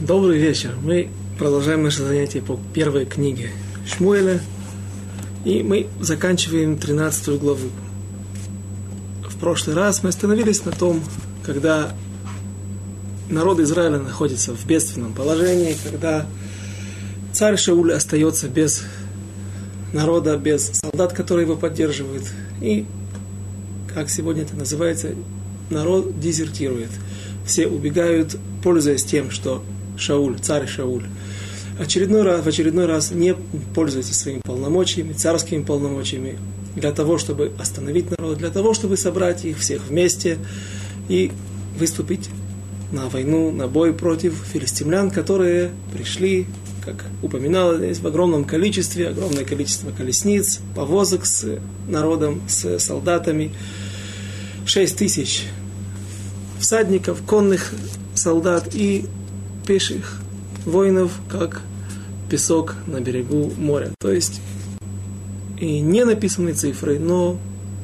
Добрый вечер. Мы продолжаем наше занятие по первой книге Шмуэля. И мы заканчиваем 13 главу. В прошлый раз мы остановились на том, когда народ Израиля находится в бедственном положении, когда царь Шауль остается без народа, без солдат, которые его поддерживают. И, как сегодня это называется, народ дезертирует. Все убегают, пользуясь тем, что Шауль, царь Шауль, очередной раз, в очередной раз не пользуется своими полномочиями, царскими полномочиями, для того, чтобы остановить народ, для того, чтобы собрать их всех вместе и выступить на войну, на бой против филистимлян, которые пришли, как упоминалось здесь, в огромном количестве, огромное количество колесниц, повозок с народом, с солдатами. Шесть тысяч всадников, конных солдат и пеших воинов, как песок на берегу моря. То есть и не написаны цифры, но,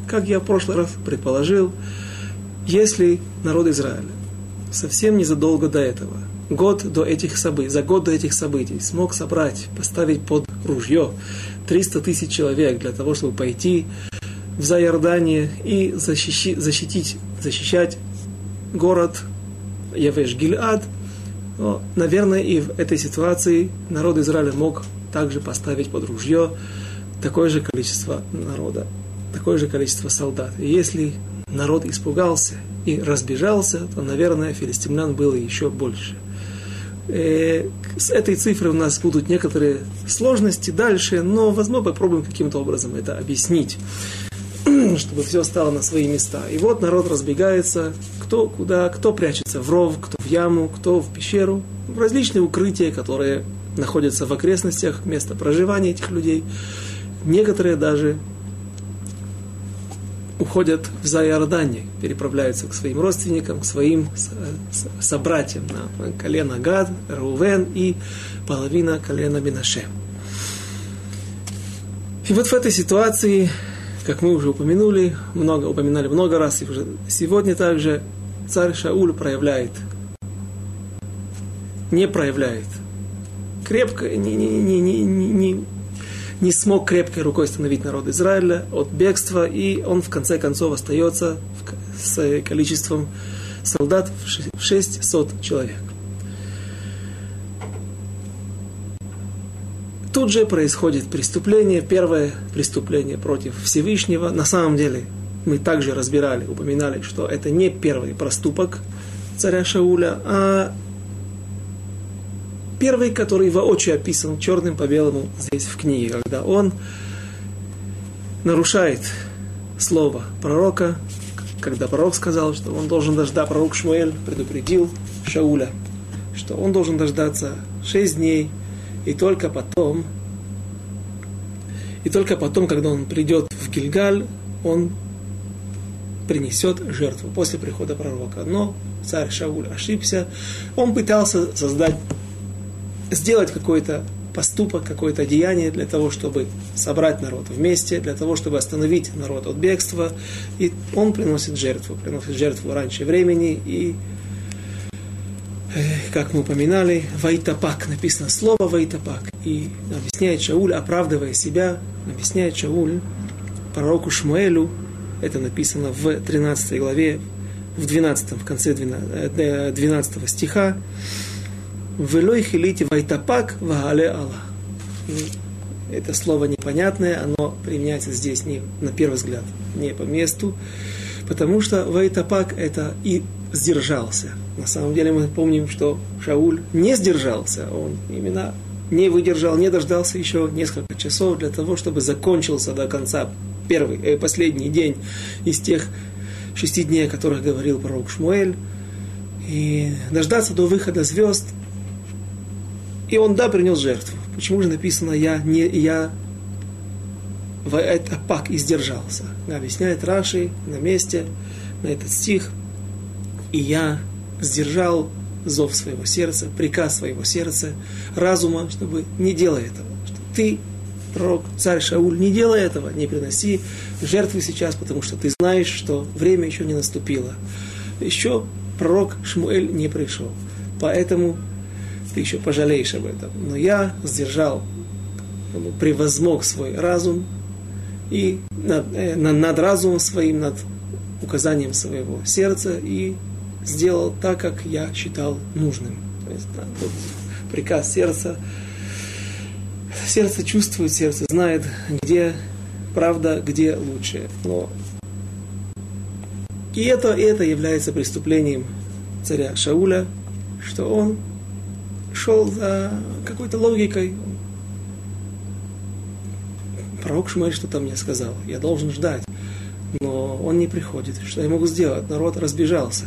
как я в прошлый раз предположил, если народ Израиля совсем незадолго до этого, год до этих событий, за год до этих событий смог собрать, поставить под ружье 300 тысяч человек для того, чтобы пойти в Зайордание и защищи, защитить, защищать город Явеш-Гильад – но, наверное, и в этой ситуации народ Израиля мог также поставить под ружье такое же количество народа, такое же количество солдат. И если народ испугался и разбежался, то, наверное, филистимлян было еще больше. Э, с этой цифрой у нас будут некоторые сложности дальше, но, возможно, попробуем каким-то образом это объяснить. чтобы все стало на свои места. И вот народ разбегается, кто куда, кто прячется в ров, кто яму, кто в пещеру, в различные укрытия, которые находятся в окрестностях места проживания этих людей. Некоторые даже уходят в Зайордане, переправляются к своим родственникам, к своим собратьям на колено Гад, Рувен и половина колена Минаше. И вот в этой ситуации как мы уже упомянули, много, упоминали много раз, и уже сегодня также царь Шауль проявляет, не проявляет, крепко, не, не, не, не, не, не смог крепкой рукой остановить народ Израиля от бегства, и он в конце концов остается с количеством солдат в 600 человек. Тут же происходит преступление, первое преступление против Всевышнего. На самом деле, мы также разбирали, упоминали, что это не первый проступок царя Шауля, а первый, который воочию описан черным по белому здесь в книге, когда он нарушает слово пророка, когда пророк сказал, что он должен дождаться, пророк Шмуэль предупредил Шауля, что он должен дождаться шесть дней и только потом, и только потом, когда он придет в Гильгаль, он принесет жертву после прихода пророка. Но царь Шауль ошибся. Он пытался создать, сделать какой-то поступок, какое-то деяние для того, чтобы собрать народ вместе, для того, чтобы остановить народ от бегства. И он приносит жертву, приносит жертву раньше времени и как мы упоминали, Вайтапак, написано слово Вайтапак. И объясняет Шауль, оправдывая себя, объясняет Шауль пророку Шмуэлю, это написано в 13 главе, в 12, в конце 12, 12 стиха, «Велой хилите вайтапак вагале Аллах». Это слово непонятное, оно применяется здесь не, на первый взгляд не по месту, потому что вайтапак это и сдержался. На самом деле мы помним, что Шауль не сдержался, он именно не выдержал, не дождался еще несколько часов для того, чтобы закончился до конца первый, э, последний день из тех шести дней, о которых говорил пророк Шмуэль, и дождаться до выхода звезд. И он, да, принес жертву. Почему же написано «я, не, я в это пак и сдержался?» Объясняет Раши на месте, на этот стих – и я сдержал зов своего сердца, приказ своего сердца, разума, чтобы не делай этого. Что ты, пророк, царь Шауль, не делай этого, не приноси жертвы сейчас, потому что ты знаешь, что время еще не наступило. Еще пророк Шмуэль не пришел. Поэтому ты еще пожалеешь об этом. Но я сдержал, превозмог свой разум и над, э, над, разумом своим, над указанием своего сердца и сделал так, как я считал нужным. То есть да, тут приказ сердца. Сердце чувствует, сердце знает, где правда, где лучше. Но и это, и это является преступлением царя Шауля, что он шел за какой-то логикой. Пророк Шмель что-то мне сказал, я должен ждать. Но он не приходит. Что я могу сделать? Народ разбежался.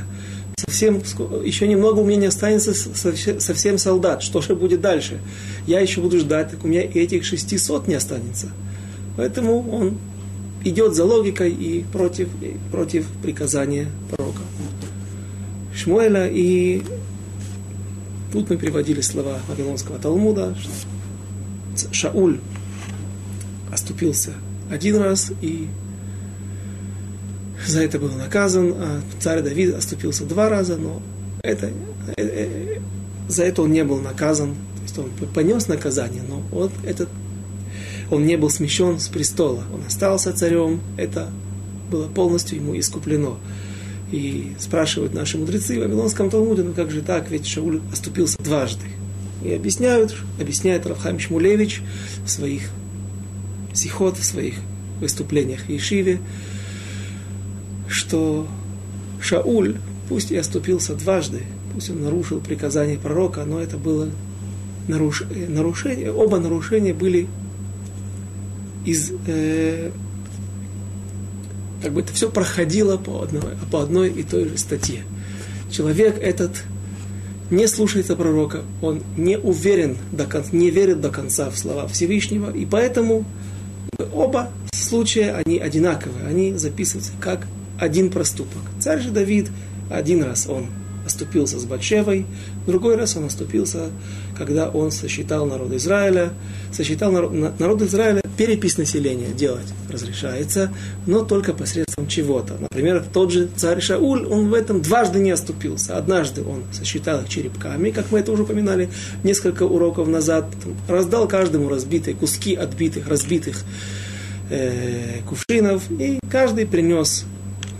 Совсем, еще немного у меня не останется совсем солдат. Что же будет дальше? Я еще буду ждать, так у меня этих 600 не останется. Поэтому он идет за логикой и против, против приказания пророка. Шмуэля и тут мы приводили слова Вавилонского Талмуда, что Шауль оступился один раз и за это был наказан, а царь Давид оступился два раза, но это, э, э, за это он не был наказан, то есть он понес наказание, но вот этот он не был смещен с престола, он остался царем, это было полностью ему искуплено. И спрашивают наши мудрецы в Вавилонском Талмуде, ну как же так, ведь Шауль оступился дважды. И объясняют, объясняет Равхайм Шмулевич в своих сихот, в своих выступлениях в Ешиве, что Шауль, пусть и оступился дважды, пусть он нарушил приказание пророка, но это было наруш... нарушение, оба нарушения были из, э, как бы это все проходило по одной, по одной и той же статье. Человек этот не слушается пророка, он не уверен, до конца, не верит до конца в слова Всевышнего, и поэтому оба случая, они одинаковые, они записываются как один проступок. Царь же Давид один раз он оступился с Батшевой, другой раз он оступился, когда он сосчитал народ Израиля. Сосчитал народ, народ Израиля, перепись населения делать разрешается, но только посредством чего-то. Например, тот же царь Шауль, он в этом дважды не оступился. Однажды он сосчитал их черепками, как мы это уже упоминали несколько уроков назад, раздал каждому разбитые куски отбитых, разбитых э, кувшинов, и каждый принес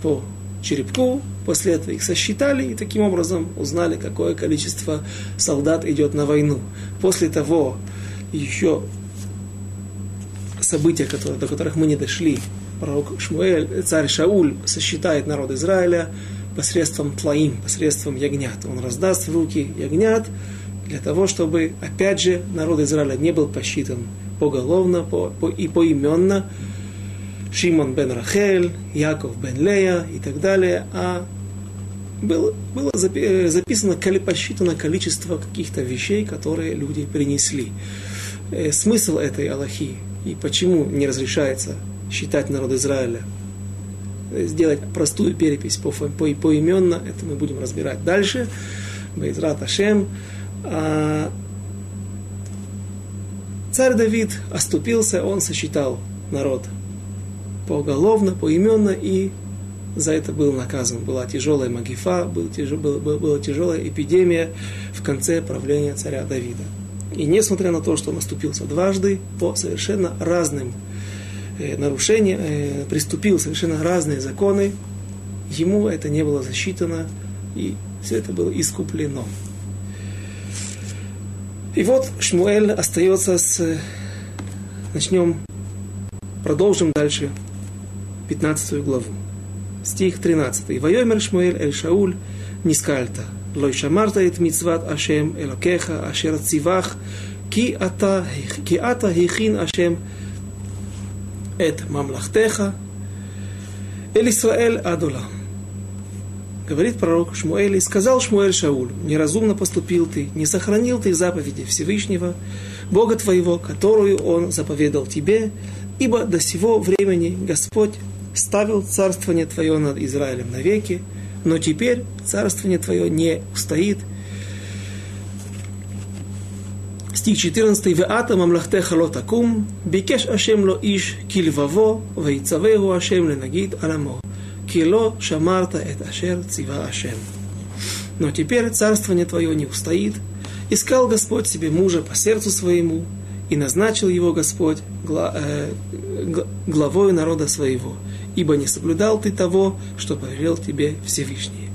по черепку, после этого их сосчитали и таким образом узнали, какое количество солдат идет на войну. После того еще события, которые, до которых мы не дошли, пророк Шмуэль, царь Шауль сосчитает народ Израиля посредством тлаим, посредством ягнят. Он раздаст в руки ягнят для того, чтобы, опять же, народ Израиля не был посчитан поголовно по, по, и поименно, Шимон бен Рахель, Яков бен Лея и так далее, а было, было э, записано, посчитано количество каких-то вещей, которые люди принесли. Э, смысл этой Аллахи и почему не разрешается считать народ Израиля, э, сделать простую перепись по, по, поименно, это мы будем разбирать дальше. Байзрат Ашем. А, царь Давид оступился, он сосчитал народ поголовно, поименно и за это был наказан. Была тяжелая магифа, был тяж, был, была тяжелая эпидемия в конце правления царя Давида. И несмотря на то, что он оступился дважды по совершенно разным э, нарушениям, э, приступил совершенно разные законы, ему это не было засчитано, и все это было искуплено. И вот Шмуэль остается с... Начнем, продолжим дальше 15 главу стих 13. «Вайомер Шмуэль эль Шауль нискальта, лой шамарта эт мицват Ашем элокеха, ашер цивах, ки ата, ки ата хихин Ашем эт мамлахтеха, эль Исраэль адола». Говорит пророк Шмуэль, и сказал Шмуэль Шауль, неразумно поступил ты, не сохранил ты заповеди Всевышнего, Бога твоего, которую Он заповедал тебе, ибо до сего времени Господь ставил царствование твое над Израилем навеки, но теперь царствование твое не устоит. Стих 14. «Веата мамлахтеха ло такум, бикеш Ашем ло иш кильваво, вейцавеху Ашем ленагид аламо, кило шамарта эт ашер цива Ашем». Но теперь царствование твое не устоит, Искал Господь себе мужа по сердцу своему, и назначил его Господь э, главою народа своего, ибо не соблюдал ты того, что повелел тебе Всевышний.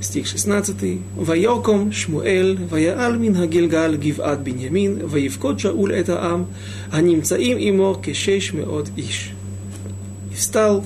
Стих 16. Вайоком Шмуэль, Ваяал мин Хагилгал Гиват Биньямин, Ваевкот Шауль это Ам, Анимцаим имо кешеш меот иш. И встал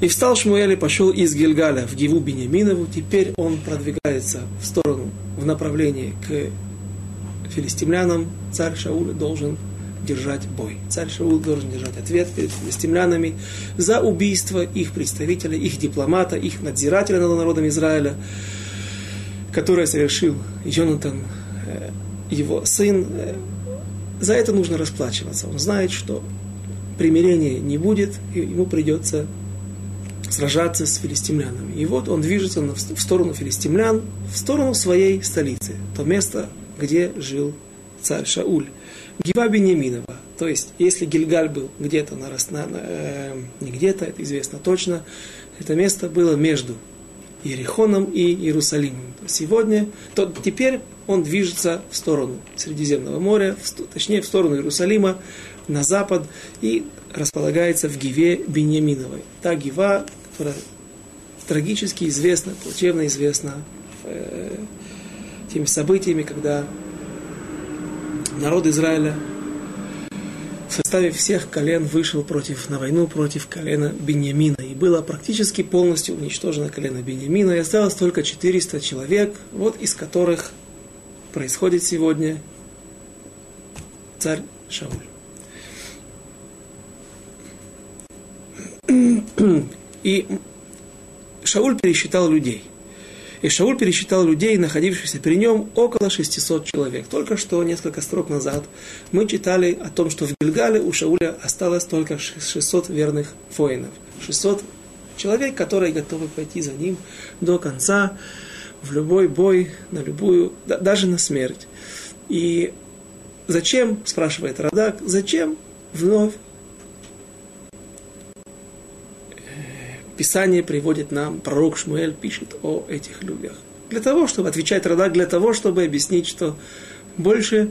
и встал Шмуэль и пошел из Гильгаля в Гиву Бениаминову. Теперь он продвигается в сторону, в направлении к филистимлянам. Царь Шауль должен держать бой. Царь Шаул должен держать ответ перед филистимлянами за убийство их представителя, их дипломата, их надзирателя над народом Израиля, которое совершил Йонатан, э, его сын. Э, за это нужно расплачиваться. Он знает, что примирения не будет, и ему придется сражаться с филистимлянами. И вот он движется в сторону филистимлян, в сторону своей столицы, то место, где жил царь Шауль. Гива Беньяминова. То есть, если Гильгаль был где-то на, на, э, не где-то, это известно точно, это место было между Иерихоном и Иерусалимом. Сегодня, то теперь он движется в сторону Средиземного моря, в, точнее в сторону Иерусалима, на запад, и располагается в Гиве Беньяминовой. Та Гива, которая трагически известна, плачевно известна э, теми событиями, когда народ Израиля в составе всех колен вышел против, на войну против колена Беньямина. И было практически полностью уничтожено колено Беньямина. И осталось только 400 человек, вот из которых происходит сегодня царь Шауль. И Шауль пересчитал людей. И Шауль пересчитал людей, находившихся при нем, около 600 человек. Только что, несколько строк назад, мы читали о том, что в Гильгале у Шауля осталось только 600 верных воинов. 600 человек, которые готовы пойти за ним до конца, в любой бой, на любую, даже на смерть. И зачем, спрашивает Радак, зачем вновь Писание приводит нам, пророк Шмуэль пишет о этих людях. Для того, чтобы отвечать Радак, для того, чтобы объяснить, что больше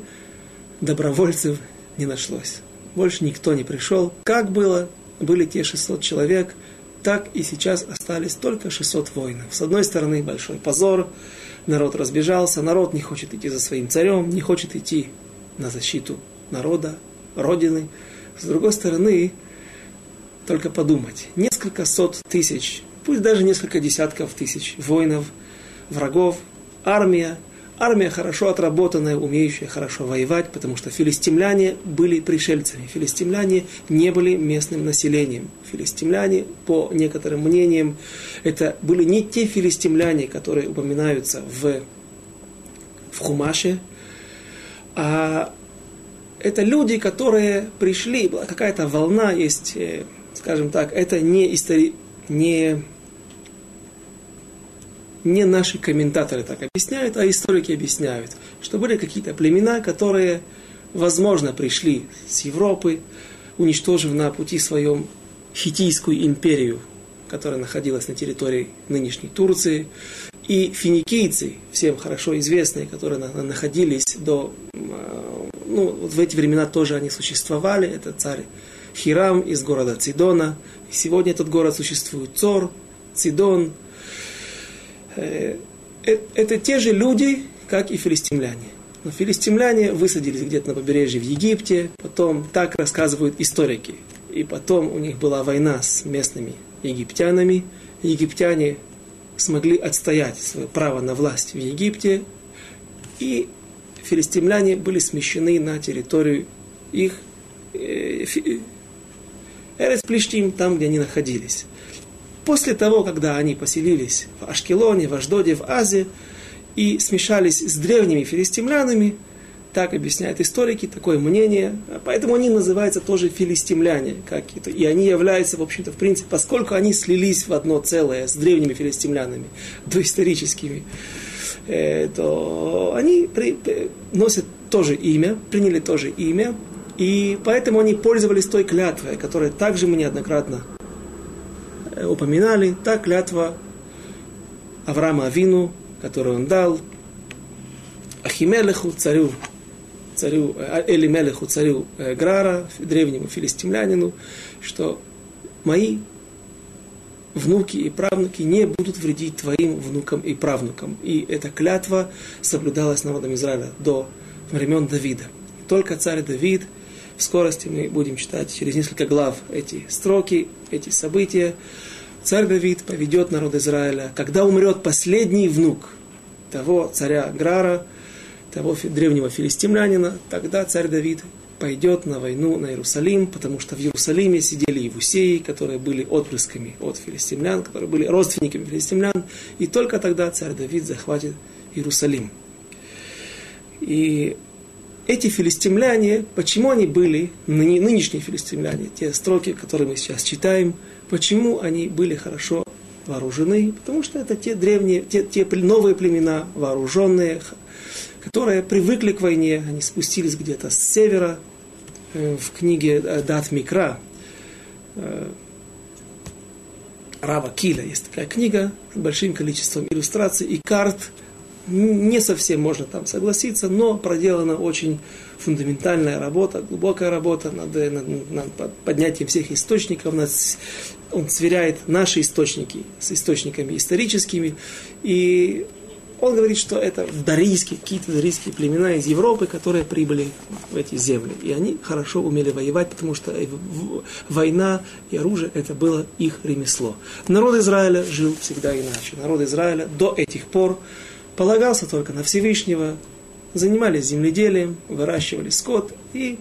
добровольцев не нашлось. Больше никто не пришел. Как было, были те 600 человек, так и сейчас остались только 600 воинов. С одной стороны, большой позор, народ разбежался, народ не хочет идти за своим царем, не хочет идти на защиту народа, родины. С другой стороны, только подумать. Несколько сот тысяч, пусть даже несколько десятков тысяч воинов, врагов, армия, армия хорошо отработанная, умеющая хорошо воевать, потому что филистимляне были пришельцами. Филистимляне не были местным населением. Филистимляне, по некоторым мнениям, это были не те филистимляне, которые упоминаются в, в Хумаше, а это люди, которые пришли, была какая-то волна, есть э, скажем так, это не, истори... не, не наши комментаторы так объясняют, а историки объясняют, что были какие-то племена, которые, возможно, пришли с Европы, уничтожив на пути своем хитийскую империю, которая находилась на территории нынешней Турции, и финикийцы, всем хорошо известные, которые находились до, а, ну, в эти времена тоже они существовали, это царь Хирам из города Цидона. И сегодня этот город существует. Цор, Цидон. Э, э, это те же люди, как и филистимляне. Но филистимляне высадились где-то на побережье в Египте, потом так рассказывают историки. И потом у них была война с местными египтянами. Египтяне смогли отстоять свое право на власть в Египте, и филистимляне были смещены на территорию их э, Эрес Плештим, там, где они находились. После того, когда они поселились в Ашкелоне, в Аждоде, в Азе и смешались с древними филистимлянами, так объясняют историки, такое мнение. Поэтому они называются тоже филистимляне. Как это. И они являются, в общем-то, в принципе, поскольку они слились в одно целое с древними филистимлянами, доисторическими, э, то они при, носят тоже имя, приняли тоже имя, и поэтому они пользовались той клятвой, которую также мы неоднократно э, упоминали. Та клятва Авраама Авину, который он дал Ахимелеху, царю, царю э, Элимелеху, царю э, Грара, древнему филистимлянину, что мои внуки и правнуки не будут вредить твоим внукам и правнукам. И эта клятва соблюдалась народом Израиля до времен Давида. только царь Давид, в скорости мы будем читать через несколько глав эти строки, эти события, царь Давид поведет народ Израиля, когда умрет последний внук того царя Грара, того древнего филистимлянина, тогда царь Давид пойдет на войну на Иерусалим, потому что в Иерусалиме сидели евусеи, которые были отпрысками от филистимлян, которые были родственниками филистимлян, и только тогда царь Давид захватит Иерусалим. И эти филистимляне, почему они были, нынешние филистимляне, те строки, которые мы сейчас читаем, почему они были хорошо вооружены? Потому что это те древние, те, те новые племена, вооруженные, которые привыкли к войне, они спустились где-то с севера, э, в книге э, Дат Микра, э, Рава Киля есть такая книга с большим количеством иллюстраций и карт. Не совсем можно там согласиться, но проделана очень фундаментальная работа, глубокая работа над, над, над поднятием всех источников. Над, он сверяет наши источники с источниками историческими. И он говорит, что это дарийские, какие-то дарийские племена из Европы, которые прибыли в эти земли. И они хорошо умели воевать, потому что война и оружие это было их ремесло. Народ Израиля жил всегда иначе. Народ Израиля до этих пор полагался только на Всевышнего, занимались земледелием, выращивали скот, и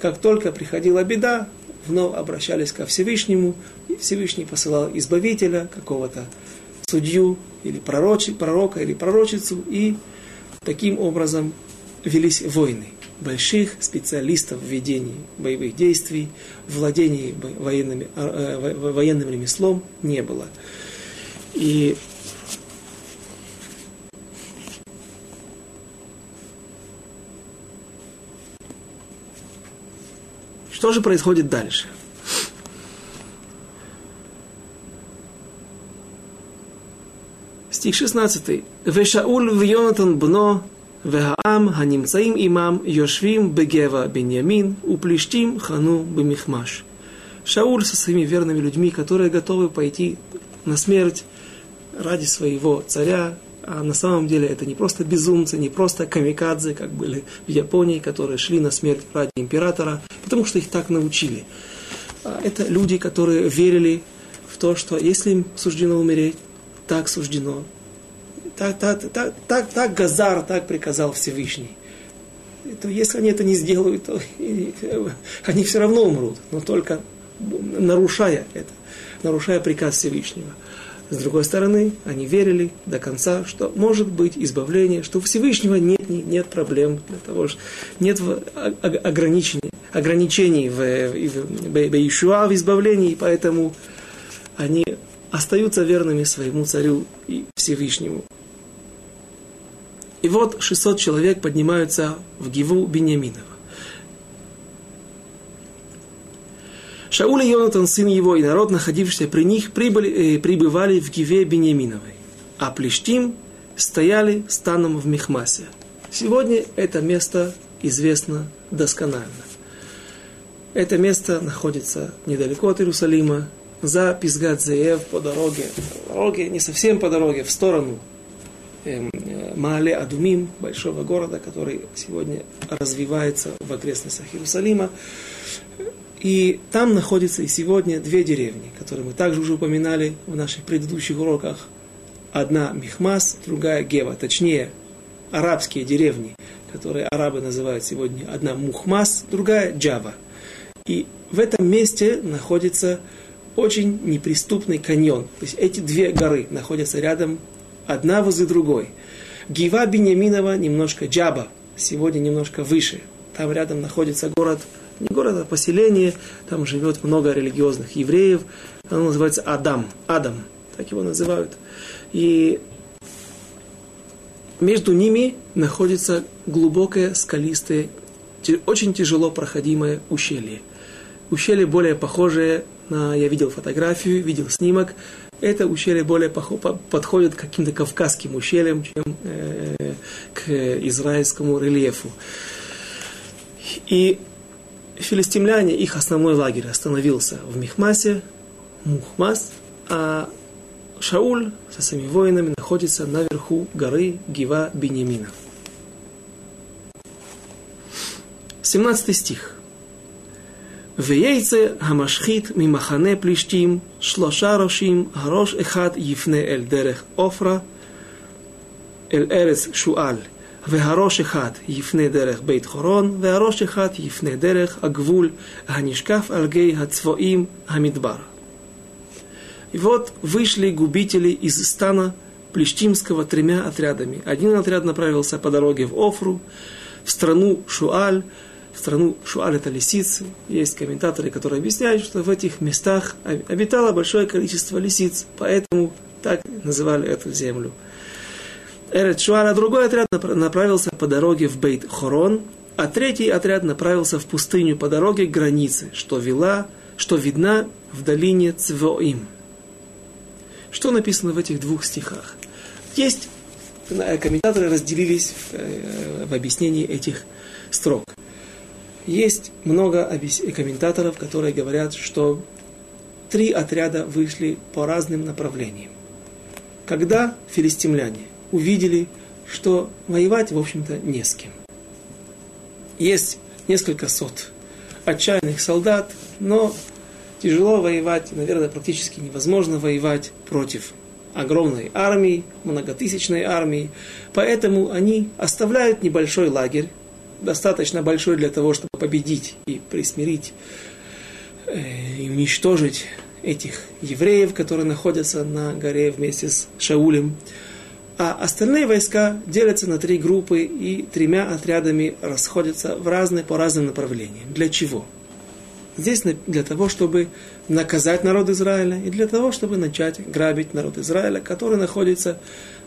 как только приходила беда, вновь обращались ко Всевышнему, и Всевышний посылал избавителя, какого-то судью или пророчи, пророка или пророчицу, и таким образом велись войны больших специалистов в ведении боевых действий, владении военными, э, военным ремеслом не было. И что же происходит дальше? Стих 16. Вешауль в Йонатан бно והעם הנמצאים עמם יושבים בגבע בנימין ופלישתים חנו במכמש. Шауль со своими верными людьми, которые готовы пойти на смерть ради своего царя, а на самом деле это не просто безумцы, не просто камикадзе, как были в Японии, которые шли на смерть ради императора, потому что их так научили. А это люди, которые верили в то, что если им суждено умереть, так суждено. Так, так, так, так, так Газар, так приказал Всевышний. То если они это не сделают, то они все равно умрут, но только нарушая это, нарушая приказ Всевышнего. С другой стороны, они верили до конца, что может быть избавление, что у Всевышнего нет, нет проблем для того, что нет ограничений, ограничений в, в, в, Иешуа, в избавлении, поэтому они остаются верными своему царю и Всевышнему. И вот 600 человек поднимаются в Гиву Бениаминова. Шауль и Йонатан, сын его, и народ, находившийся при них, прибыли, э, прибывали в Гиве Бениаминовой, а Плештим стояли станом в Мехмасе. Сегодня это место известно досконально. Это место находится недалеко от Иерусалима, за Пизгат-Зеев по дороге, по дороге, не совсем по дороге, в сторону эм, э, Маале Адумим, большого города, который сегодня развивается в окрестностях Иерусалима. И там находятся и сегодня две деревни, которые мы также уже упоминали в наших предыдущих уроках. Одна Михмас, другая Гева, точнее, арабские деревни, которые арабы называют сегодня одна Мухмас, другая Джава. И в этом месте находится очень неприступный каньон. То есть эти две горы находятся рядом, одна возле другой. Гива Беньяминова немножко Джаба, сегодня немножко выше. Там рядом находится город, не город, а поселение, там живет много религиозных евреев. Оно называется Адам, Адам, так его называют. И между ними находится глубокое, скалистое, очень тяжело проходимое ущелье. Ущелье более похожее на, я видел фотографию, видел снимок, это ущелье более подходит к каким-то кавказским ущельям, чем э, к израильскому рельефу. И филистимляне, их основной лагерь остановился в Михмасе, Мухмас, а Шауль со своими воинами находится наверху горы Гива Бенемина. 17 стих. Вейце хамашхит мимахане плештим шлоша рошим харош эхад ефне эль дерех офра эль эрес шуаль Вегарош ихат ефне бейт хорон, вегарош ихат ефне агвуль, ганишкаф альгей гацвоим гамидбар. И вот вышли губители из стана Плештимского тремя отрядами. Один отряд направился по дороге в Офру, в страну Шуаль, в страну Шуаль это лисицы. Есть комментаторы, которые объясняют, что в этих местах обитало большое количество лисиц, поэтому так называли эту землю – Эрет Шуаль, а другой отряд направился по дороге в Бейт Хорон, а третий отряд направился в пустыню по дороге к границе, что вела, что видна в долине Цвоим. Что написано в этих двух стихах? Есть комментаторы разделились в, э, в объяснении этих строк. Есть много комментаторов, которые говорят, что три отряда вышли по разным направлениям. Когда филистимляне увидели, что воевать, в общем-то, не с кем. Есть несколько сот отчаянных солдат, но тяжело воевать, наверное, практически невозможно воевать против огромной армии, многотысячной армии. Поэтому они оставляют небольшой лагерь, достаточно большой для того, чтобы победить и присмирить э, и уничтожить этих евреев, которые находятся на горе вместе с Шаулем. А остальные войска делятся на три группы и тремя отрядами расходятся в разные, по разным направлениям. Для чего? Здесь для того, чтобы наказать народ Израиля и для того, чтобы начать грабить народ Израиля, который находится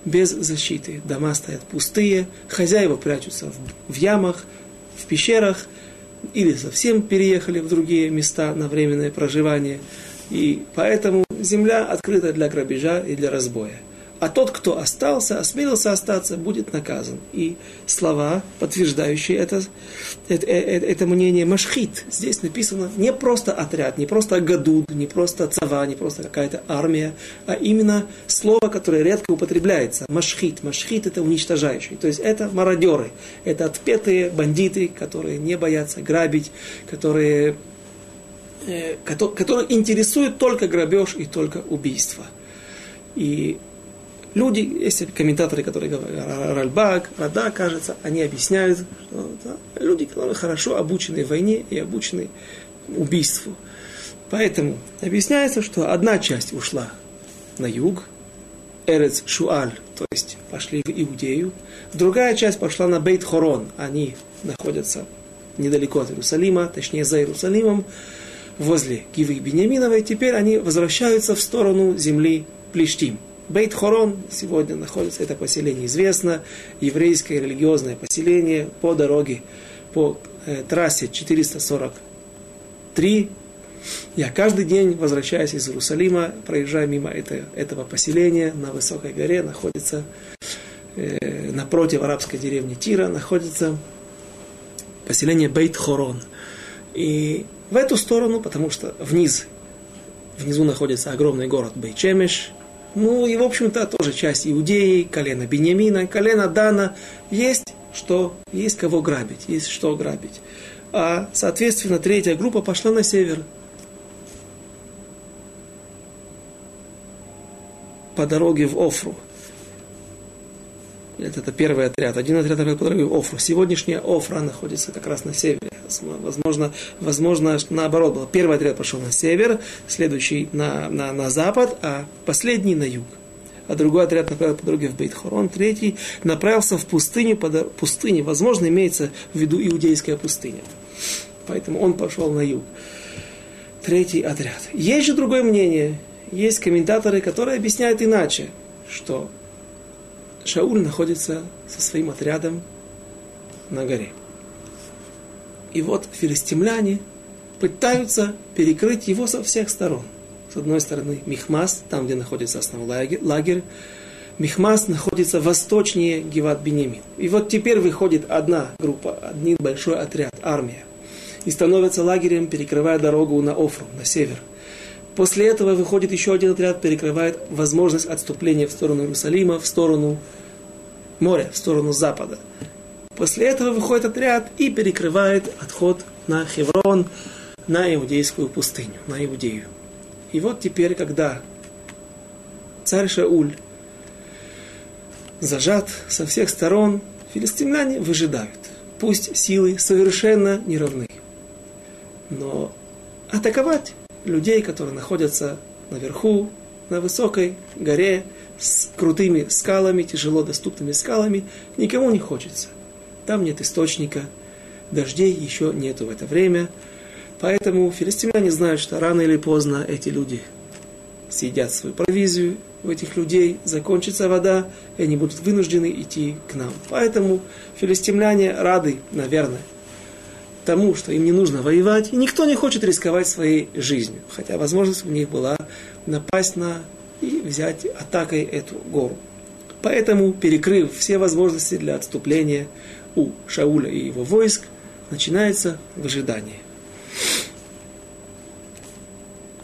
без защиты. Дома стоят пустые, хозяева прячутся в, ямах, в пещерах, или совсем переехали в другие места на временное проживание. И поэтому земля открыта для грабежа и для разбоя а тот, кто остался, осмелился остаться, будет наказан. И слова, подтверждающие это, это, это, это мнение Машхит, здесь написано не просто отряд, не просто гадуд, не просто цава, не просто какая-то армия, а именно слово, которое редко употребляется. Машхит. Машхит это уничтожающий. То есть это мародеры, это отпетые бандиты, которые не боятся грабить, которые, э, которые интересуют только грабеж и только убийство. И Люди, есть комментаторы, которые говорят, Ральбак, Рада, кажется, они объясняют, что да, люди, которые хорошо обучены войне и обучены убийству. Поэтому объясняется, что одна часть ушла на юг, Эрец Шуаль, то есть пошли в Иудею, другая часть пошла на Бейт Хорон, они находятся недалеко от Иерусалима, точнее за Иерусалимом, возле Гивы Бениаминовой, теперь они возвращаются в сторону земли Плештим – Бейт Хорон сегодня находится, это поселение известно, еврейское религиозное поселение по дороге, по э, трассе 443. Я каждый день, возвращаясь из Иерусалима, проезжая мимо это, этого поселения, на высокой горе находится, э, напротив арабской деревни Тира, находится поселение Бейт Хорон. И в эту сторону, потому что вниз, внизу находится огромный город Бейчемеш, ну и, в общем-то, тоже часть Иудеи, колено Бениамина, колено Дана. Есть что, есть кого грабить, есть что грабить. А, соответственно, третья группа пошла на север. По дороге в Офру. Это, первый отряд. Один отряд по дороге. Сегодняшняя Офра находится как раз на севере. Возможно, возможно наоборот было. Первый отряд пошел на север, следующий на, на, на запад, а последний на юг. А другой отряд направил по дороге в Бейт-Хорон, третий направился в пустыню, по пустыне, возможно, имеется в виду иудейская пустыня. Поэтому он пошел на юг. Третий отряд. Есть же другое мнение. Есть комментаторы, которые объясняют иначе, что Шауль находится со своим отрядом на горе. И вот филистимляне пытаются перекрыть его со всех сторон. С одной стороны Михмас, там, где находится основной лагерь. Михмас находится восточнее Геват Бенемин. И вот теперь выходит одна группа, один большой отряд, армия. И становится лагерем, перекрывая дорогу на Офру, на север. После этого выходит еще один отряд, перекрывает возможность отступления в сторону Иерусалима, в сторону моря, в сторону запада. После этого выходит отряд и перекрывает отход на Хеврон, на иудейскую пустыню, на Иудею. И вот теперь, когда царь Шауль зажат со всех сторон, филистимляне выжидают. Пусть силы совершенно не равны. Но атаковать людей, которые находятся наверху, на высокой горе, с крутыми скалами, тяжело доступными скалами, никому не хочется. Там нет источника, дождей еще нету в это время. Поэтому филистимляне знают, что рано или поздно эти люди съедят свою провизию, у этих людей закончится вода, и они будут вынуждены идти к нам. Поэтому филистимляне рады, наверное, тому, что им не нужно воевать, и никто не хочет рисковать своей жизнью. Хотя возможность у них была напасть на и взять атакой эту гору. Поэтому, перекрыв все возможности для отступления у Шауля и его войск, начинается выжидание.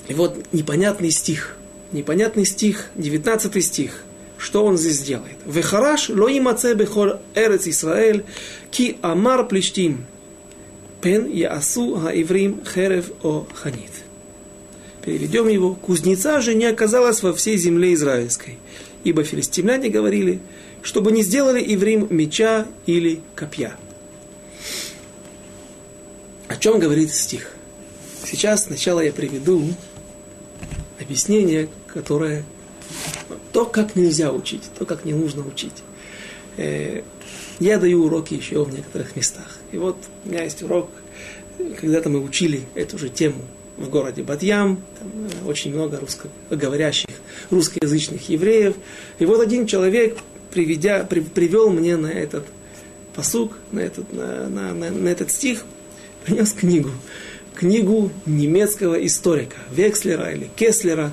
И вот непонятный стих, непонятный стих, 19 стих, что он здесь делает? Вехараш ло имаце бехор эрец Исраэль, ки амар плештим, пен яасу хаиврим херев о ханит. Переведем его. Кузнеца же не оказалась во всей земле израильской, ибо филистимляне говорили, чтобы не сделали иврим меча или копья. О чем говорит стих? Сейчас сначала я приведу объяснение, которое то, как нельзя учить, то, как не нужно учить. Я даю уроки еще в некоторых местах. И вот у меня есть урок, когда-то мы учили эту же тему в городе Бадьям, там э, очень много русскоговорящих, русскоязычных евреев. И вот один человек, приведя, при, привел мне на этот посук, на этот, на, на, на, на этот стих, принес книгу книгу немецкого историка Векслера или Кеслера.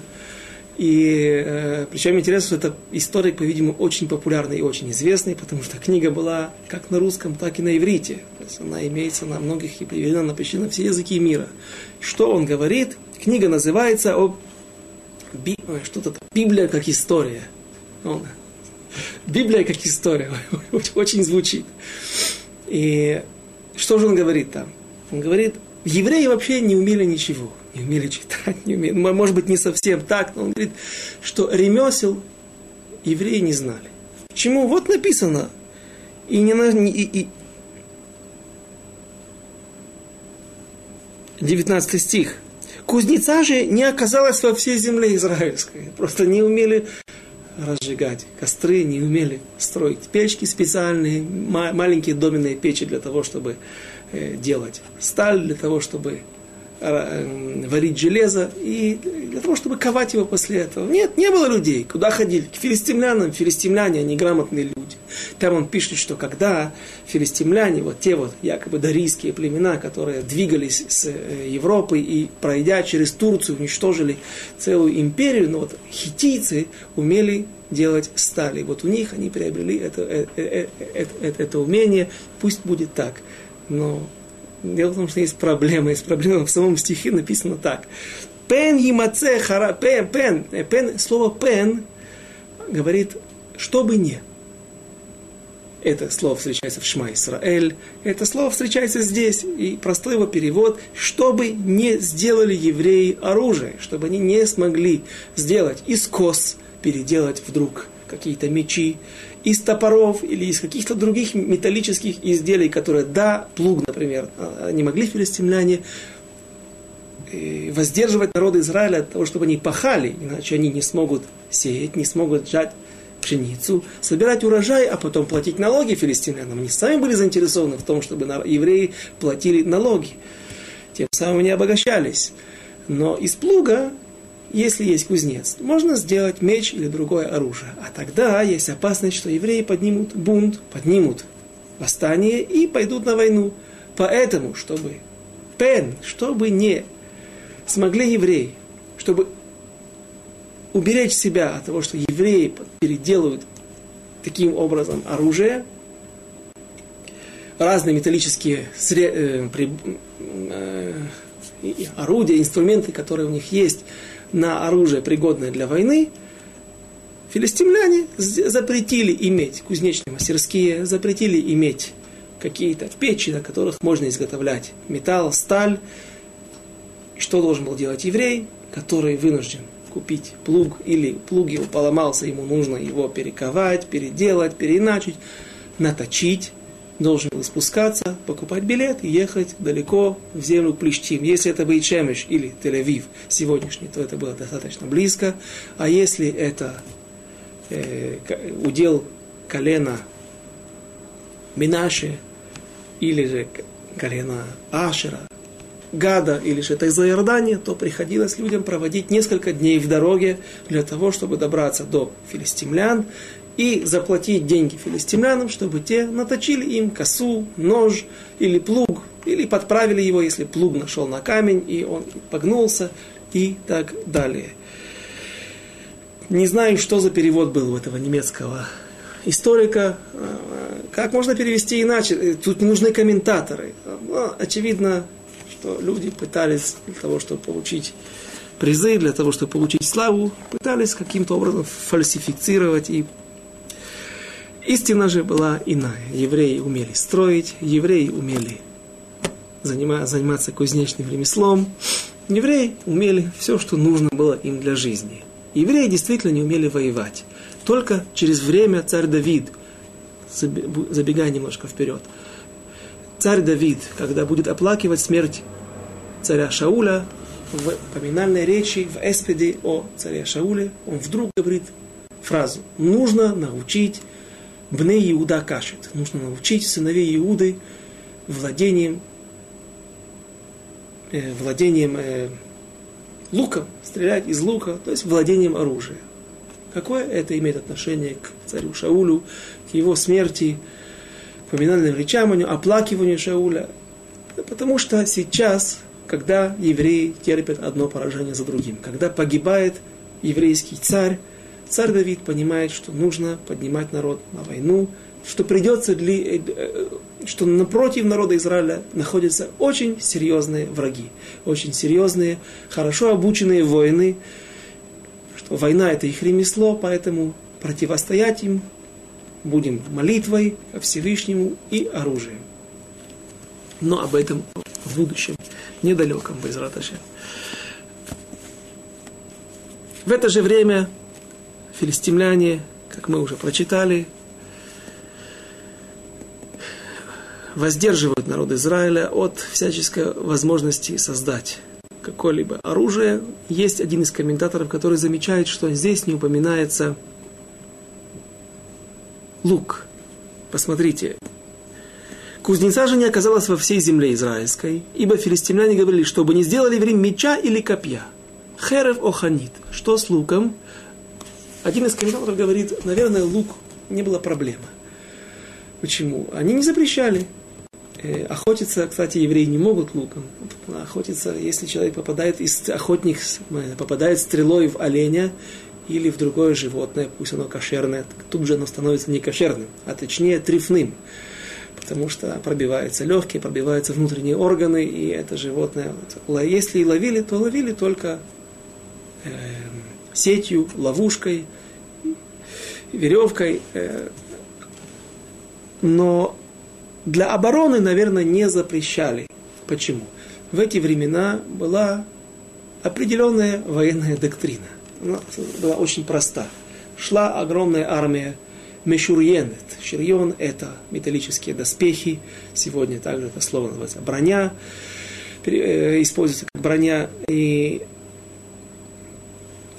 И э, причем интересно, что это историк, по-видимому, очень популярный и очень известный, потому что книга была как на русском, так и на иврите. То есть она имеется на многих и переведена на почти на все языки мира. Что он говорит? Книга называется о Би... что-то Библия как история. Он... Библия как история. Очень звучит. И что же он говорит там? Он говорит евреи вообще не умели ничего. Не умели читать, не умели. Может быть, не совсем так, но он говорит, что ремесел евреи не знали. Почему? Вот написано. И не на... И, и... 19 стих. Кузнеца же не оказалось во всей земле израильской. Просто не умели разжигать костры, не умели строить печки специальные, маленькие доменные печи для того, чтобы Э, делать сталь для того, чтобы варить железо и для того, чтобы ковать его после этого. Нет, не было людей. Куда ходили? К филистимлянам. Филистимляне, они грамотные люди. Там он пишет, что когда филистимляне, вот те вот якобы дарийские племена, которые двигались с э, Европы и, пройдя через Турцию, уничтожили целую империю, но вот хитийцы умели делать стали. Вот у них они приобрели это, это, это, это, это умение. Пусть будет так. Но дело в том, что есть проблема. Есть проблема в самом стихе написано так. Пен емаце хара... Пен, пен, пен, слово пен говорит, чтобы не. Это слово встречается в Шма Исраэль. Это слово встречается здесь. И простой его перевод, чтобы не сделали евреи оружие, чтобы они не смогли сделать из кос, переделать вдруг какие-то мечи, из топоров или из каких-то других металлических изделий, которые, да, плуг, например, а, не могли филистимляне э, воздерживать народы Израиля от того, чтобы они пахали, иначе они не смогут сеять, не смогут жать пшеницу, собирать урожай, а потом платить налоги филистимлянам. Они сами были заинтересованы в том, чтобы евреи платили налоги. Тем самым они обогащались. Но из плуга если есть кузнец, можно сделать меч или другое оружие. А тогда есть опасность, что евреи поднимут бунт, поднимут восстание и пойдут на войну. Поэтому, чтобы пен, чтобы не смогли евреи, чтобы уберечь себя от того, что евреи переделывают таким образом оружие, разные металлические сред... э, при... э, орудия, инструменты, которые у них есть на оружие, пригодное для войны, филистимляне запретили иметь кузнечные мастерские, запретили иметь какие-то печи, на которых можно изготовлять металл, сталь. Что должен был делать еврей, который вынужден купить плуг или плуг его поломался, ему нужно его перековать, переделать, переиначить, наточить, должен был спускаться, покупать билет и ехать далеко в землю Плештим. Если это был Чемеш или Тель-Авив сегодняшний, то это было достаточно близко. А если это э, удел колена Минаши или же колена Ашера, Гада или же это из-за Иордания, то приходилось людям проводить несколько дней в дороге для того, чтобы добраться до филистимлян и заплатить деньги филистимлянам, чтобы те наточили им косу, нож или плуг, или подправили его, если плуг нашел на камень, и он погнулся, и так далее. Не знаю, что за перевод был у этого немецкого историка. Как можно перевести иначе? Тут нужны комментаторы. Но, очевидно, что люди пытались для того, чтобы получить призы, для того, чтобы получить славу, пытались каким-то образом фальсифицировать и Истина же была иная. Евреи умели строить, евреи умели заниматься кузнечным ремеслом. Евреи умели все, что нужно было им для жизни. Евреи действительно не умели воевать. Только через время царь Давид, забегая немножко вперед, царь Давид, когда будет оплакивать смерть царя Шауля, в поминальной речи, в эспеде о царе Шауле, он вдруг говорит фразу «Нужно научить Бне Иуда кашет. Нужно научить сыновей Иуды владением, э, владением э, луком, стрелять из лука, то есть владением оружия. Какое это имеет отношение к царю Шаулю, к его смерти, поминальным речам о нем, оплакиванию Шауля? Потому что сейчас, когда евреи терпят одно поражение за другим, когда погибает еврейский царь, царь Давид понимает, что нужно поднимать народ на войну, что придется для, э, э, что напротив народа Израиля находятся очень серьезные враги, очень серьезные, хорошо обученные воины, что война это их ремесло, поэтому противостоять им будем молитвой ко Всевышнему и оружием. Но об этом в будущем, недалеком, без Раташи. В это же время филистимляне, как мы уже прочитали, воздерживают народ Израиля от всяческой возможности создать какое-либо оружие. Есть один из комментаторов, который замечает, что здесь не упоминается лук. Посмотрите. Кузнеца же не оказалась во всей земле израильской, ибо филистимляне говорили, чтобы не сделали время меча или копья. Херев оханит. Что с луком? Один из комментаторов говорит, наверное, лук не было проблемы. Почему? Они не запрещали. Э, охотиться, кстати, евреи не могут луком. Охотиться, если человек попадает, из, охотник э, попадает стрелой в оленя или в другое животное, пусть оно кошерное, тут же оно становится не кошерным, а точнее трифным. Потому что пробиваются легкие, пробиваются внутренние органы, и это животное, если и ловили, то ловили только э, сетью, ловушкой, веревкой. Э, но для обороны, наверное, не запрещали. Почему? В эти времена была определенная военная доктрина. Она была очень проста. Шла огромная армия Мешурьенет. Ширьон – это металлические доспехи. Сегодня также это слово называется броня. Э, используется как броня. И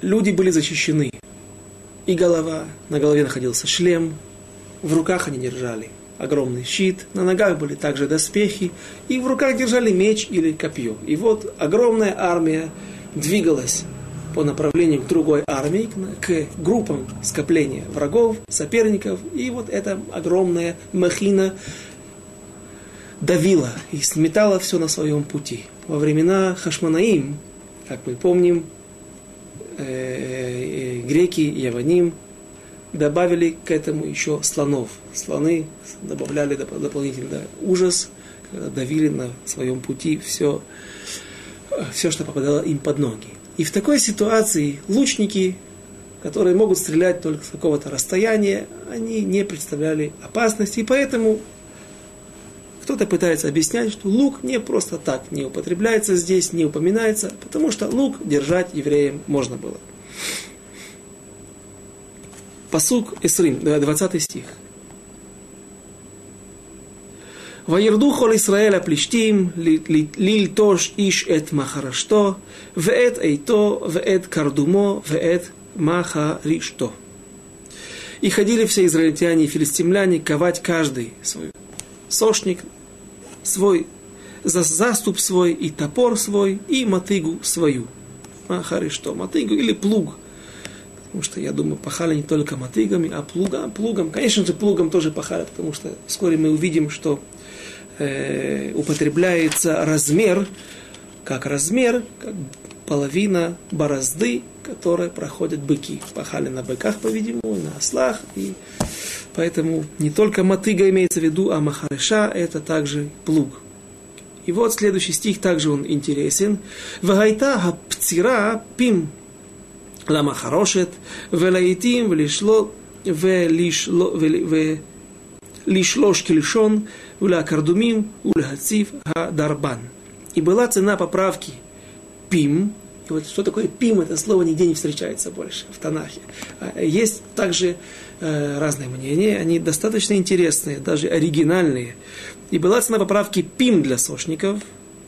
люди были защищены. И голова, на голове находился шлем, в руках они держали огромный щит, на ногах были также доспехи, и в руках держали меч или копье. И вот огромная армия двигалась по направлению к другой армии, к группам скопления врагов, соперников, и вот эта огромная махина давила и сметала все на своем пути. Во времена Хашманаим, как мы помним, э, греки, яваним, добавили к этому еще слонов. Слоны добавляли дополнительно ужас, давили на своем пути все, все, что попадало им под ноги. И в такой ситуации лучники, которые могут стрелять только с какого-то расстояния, они не представляли опасности, и поэтому кто-то пытается объяснять, что лук не просто так не употребляется здесь, не упоминается, потому что лук держать евреям можно было. Посук Исрим, 20 стих. וירדו כל ישראל הפלישתים ללטוש איש את מחרשתו ואת עיתו ואת קרדומו ואת מחרישתו. И ходили все израильтяне и филистимляне ковать каждый свой сошник, свой заступ свой и топор свой и мотыгу свою. Махаришто, мотыгу или плуг – Потому что, я думаю, пахали не только мотыгами, а плугом. плугом. Конечно же, плугом тоже пахали, потому что вскоре мы увидим, что э, употребляется размер, как размер, как половина борозды, которой проходят быки. Пахали на быках, по-видимому, на ослах. И Поэтому не только мотыга имеется в виду, а махареша – это также плуг. И вот следующий стих, также он интересен. «Вагайта хапцира пим ламахарошет велаитим велишло велишлош келишон улякардумим уляхацив хадарбан». И была цена поправки пим – и вот что такое пим, это слово нигде не встречается больше в Танахе. Есть также э, разные мнения, они достаточно интересные, даже оригинальные. И была цена поправки пим для сошников.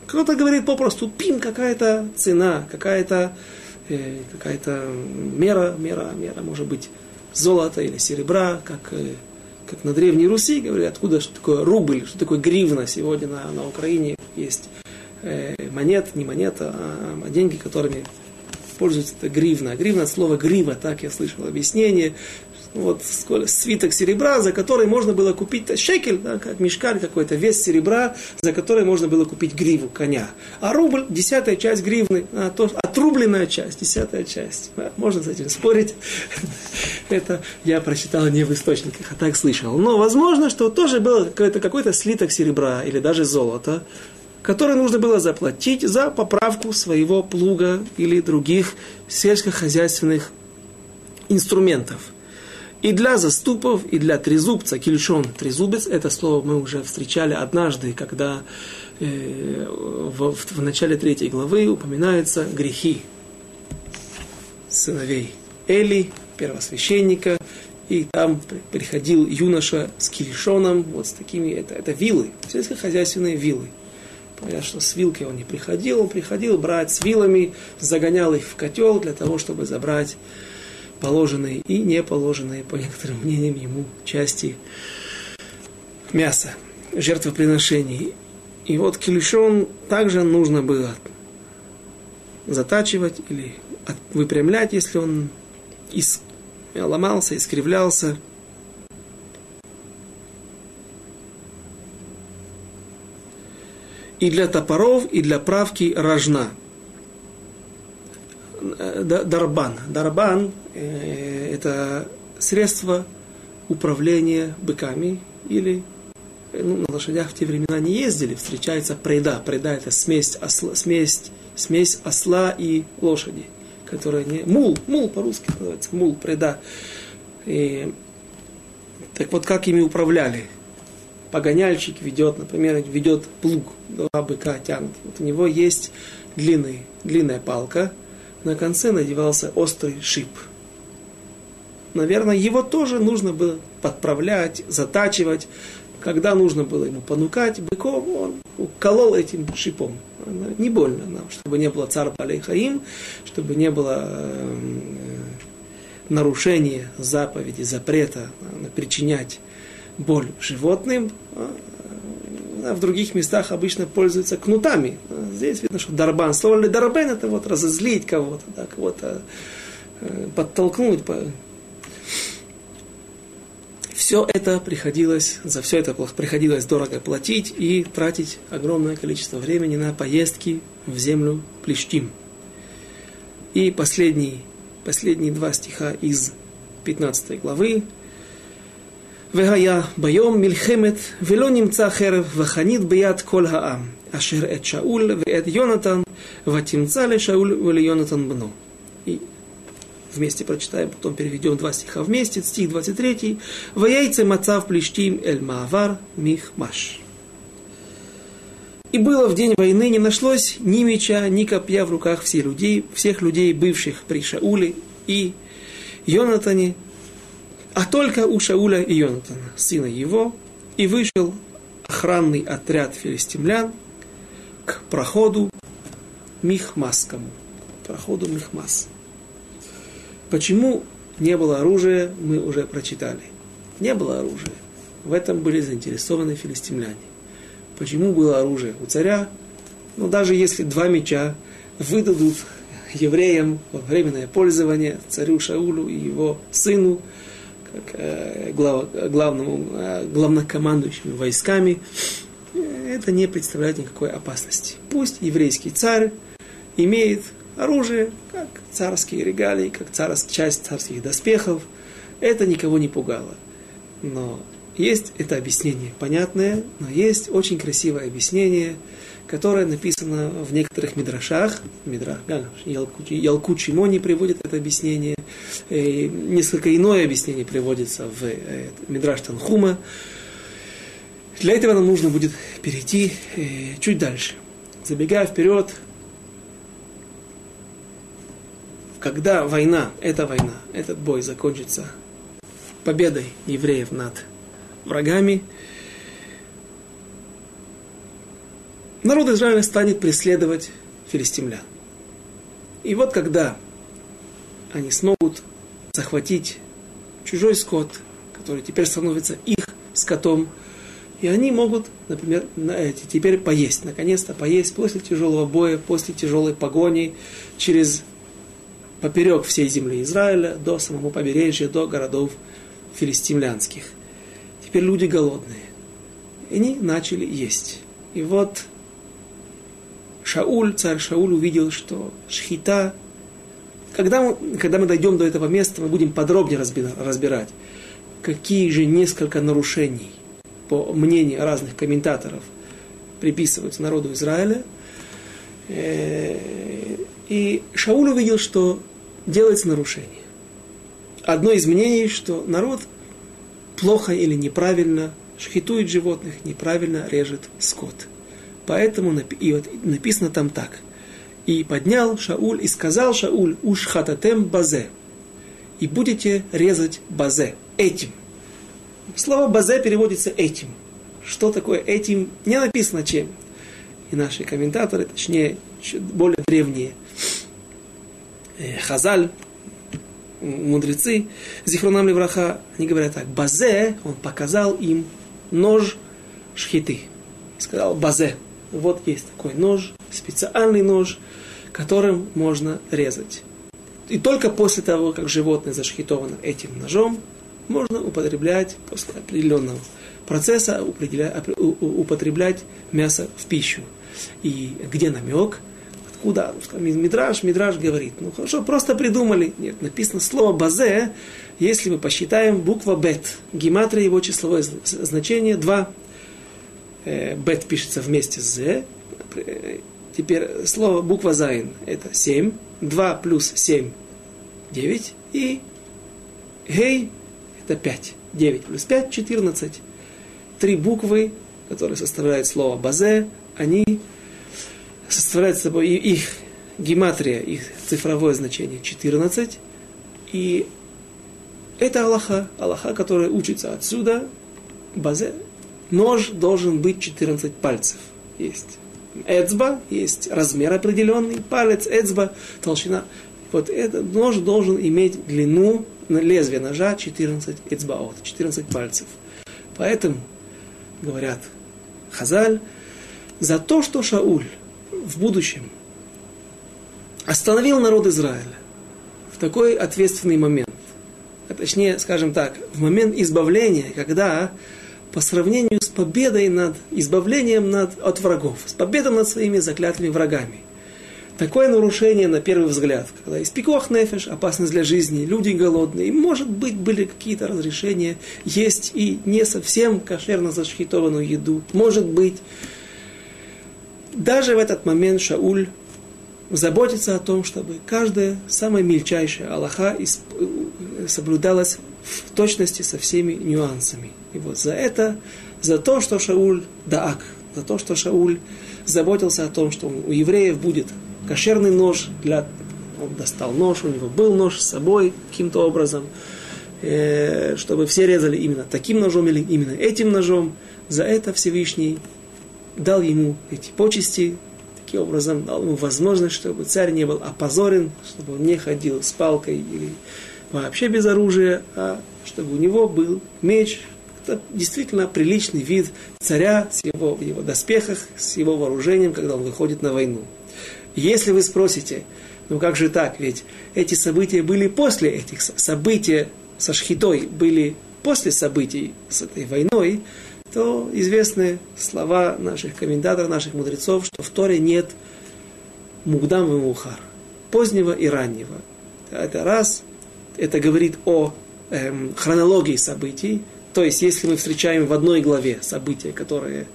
Кто-то говорит попросту пим какая-то цена, какая-то Э, какая-то мера, мера, мера, может быть, золота или серебра, как, э, как на Древней Руси, говорят, откуда что такое рубль, что такое гривна сегодня на, на Украине есть э, монет, не монета, а, а деньги, которыми пользуются это гривна. Гривна от слова грива, так я слышал объяснение, вот свиток серебра, за который можно было купить шекель, да, как мешкаль какой-то, вес серебра, за который можно было купить гриву коня. А рубль, десятая часть гривны, а, то, отрубленная часть, десятая часть. Да, можно с этим спорить. Это я прочитал не в источниках, а так слышал. Но возможно, что тоже был какой-то, какой-то слиток серебра или даже золота, который нужно было заплатить за поправку своего плуга или других сельскохозяйственных инструментов – и для заступов, и для трезубца, кельшон, трезубец, это слово мы уже встречали однажды, когда э, в, в, в начале третьей главы упоминаются грехи сыновей Эли, первосвященника, и там приходил юноша с кельшоном, вот с такими, это, это вилы, сельскохозяйственные вилы. Что с вилкой он не приходил, он приходил брать с вилами, загонял их в котел для того, чтобы забрать положенные и не положенные, по некоторым мнениям, ему части мяса, жертвоприношений. И вот килюшон также нужно было затачивать или выпрямлять, если он ломался, искривлялся. И для топоров, и для правки рожна – Э, дарбан. Дарбан э, это средство управления быками или э, ну, на лошадях в те времена не ездили, встречается преда. Преда это смесь осла, смесь, смесь осла и лошади, которая не... Мул, мул по-русски называется, мул, преда. И, так вот, как ими управляли? Погоняльщик ведет, например, ведет плуг, два быка тянут. Вот у него есть длинный, длинная палка – на конце надевался острый шип. Наверное, его тоже нужно было подправлять, затачивать. Когда нужно было ему понукать быков, он уколол этим шипом. Не больно нам, чтобы не было цар Балейхаим, чтобы не было э, нарушения заповеди, запрета э, причинять боль животным. А в других местах обычно пользуются кнутами. Здесь видно, что дарбан. Слово ли дарбен это вот разозлить кого-то, да, кого-то э, подтолкнуть. Все это приходилось, за все это приходилось дорого платить и тратить огромное количество времени на поездки в землю Плештим. И последний последние два стиха из 15 главы. והיה ביום מלחמת ולא נמצא חרב וחנית ביד כל העם אשר את שאול ואת יונתן ותמצא לשאול וליונתן בנו. И вместе прочитаем, потом переведем два стиха вместе, стих 23. «Ваяйце мацав плештим эль маавар михмаш». И было в день войны, не нашлось ни меча, ни копья в руках всех людей, всех людей, бывших при Шауле и Йонатане, а только у Шауля и Йонатана, сына его, и вышел охранный отряд филистимлян к проходу Михмасскому. Проходу Михмас. Почему не было оружия, мы уже прочитали. Не было оружия. В этом были заинтересованы филистимляне. Почему было оружие у царя? Ну, даже если два меча выдадут евреям во временное пользование царю Шаулу и его сыну, как э, глав, главному, э, главнокомандующему войсками, э, это не представляет никакой опасности. Пусть еврейский царь имеет оружие, как царские регалии, как царс, часть царских доспехов, это никого не пугало. Но есть это объяснение понятное, но есть очень красивое объяснение, которое написано в некоторых мидрашах. Мидрах, Ялкучи, Ялкучи Мони приводит это объяснение. И несколько иное объяснение приводится в э, Мидраш Танхума. Для этого нам нужно будет перейти э, чуть дальше. Забегая вперед, когда война, эта война, этот бой закончится победой евреев над врагами, народ Израиля станет преследовать филистимлян. И вот когда они смогут захватить чужой скот, который теперь становится их скотом, и они могут, например, теперь поесть, наконец-то поесть после тяжелого боя, после тяжелой погони, через поперек всей земли Израиля, до самого побережья, до городов филистимлянских. Теперь люди голодные. И они начали есть. И вот Шауль, царь Шауль увидел, что шхита, когда мы, когда мы дойдем до этого места, мы будем подробнее разбирать, какие же несколько нарушений, по мнению разных комментаторов, приписываются народу Израиля. Э, и Шауль увидел, что делается нарушение. Одно из мнений, что народ плохо или неправильно шхитует животных, неправильно режет скот. Поэтому и вот написано там так. И поднял Шауль и сказал Шауль, уж хататем базе. И будете резать базе этим. Слово базе переводится этим. Что такое этим? Не написано чем. И наши комментаторы, точнее, более древние, э, Хазаль, мудрецы, Зихронам Левраха, они говорят так, Базе, он показал им нож шхиты. Сказал Базе, вот есть такой нож, специальный нож, которым можно резать. И только после того, как животное зашхитовано этим ножом, можно употреблять после определенного процесса употреблять мясо в пищу. И где намек? Куда? Мидраш, Мидраш говорит, ну хорошо, просто придумали. Нет, написано слово בזה, если мы посчитаем буква бет. Гематрия его числовое значение 2. Э, бет пишется вместе с з. Теперь слово буква зайн это 7. 2 плюс 7 9. И гей это 5. 9 плюс 5 14. Три буквы, которые составляют слово базе, они составляет собой их гематрия, их цифровое значение 14. И это Аллаха, Аллаха, который учится отсюда, базе, нож должен быть 14 пальцев. Есть эцба, есть размер определенный, палец, эцба, толщина. Вот этот нож должен иметь длину на лезвие ножа 14 эцбаот, 14 пальцев. Поэтому, говорят Хазаль, за то, что Шауль в будущем остановил народ Израиля в такой ответственный момент, а точнее, скажем так, в момент избавления, когда по сравнению с победой над избавлением над, от врагов, с победой над своими заклятыми врагами, Такое нарушение на первый взгляд, когда есть пикох нефеш, опасность для жизни, люди голодные, может быть, были какие-то разрешения есть и не совсем кошерно зашхитованную еду. Может быть, даже в этот момент Шауль заботится о том, чтобы каждая самая мельчайшая Аллаха соблюдалась в точности со всеми нюансами. И вот за это, за то, что Шауль даак, за то, что Шауль заботился о том, что у евреев будет кошерный нож для... Он достал нож, у него был нож с собой каким-то образом, э, чтобы все резали именно таким ножом или именно этим ножом. За это Всевышний дал ему эти почести, таким образом дал ему возможность, чтобы царь не был опозорен, чтобы он не ходил с палкой или вообще без оружия, а чтобы у него был меч. Это действительно приличный вид царя с его, в его доспехах, с его вооружением, когда он выходит на войну. Если вы спросите, ну как же так, ведь эти события были после этих событий со Шхитой, были после событий с этой войной, то известны слова наших комментаторов, наших мудрецов, что в Торе нет мугдам и мухар, позднего и раннего. Это раз, это говорит о эм, хронологии событий, то есть если мы встречаем в одной главе события, которые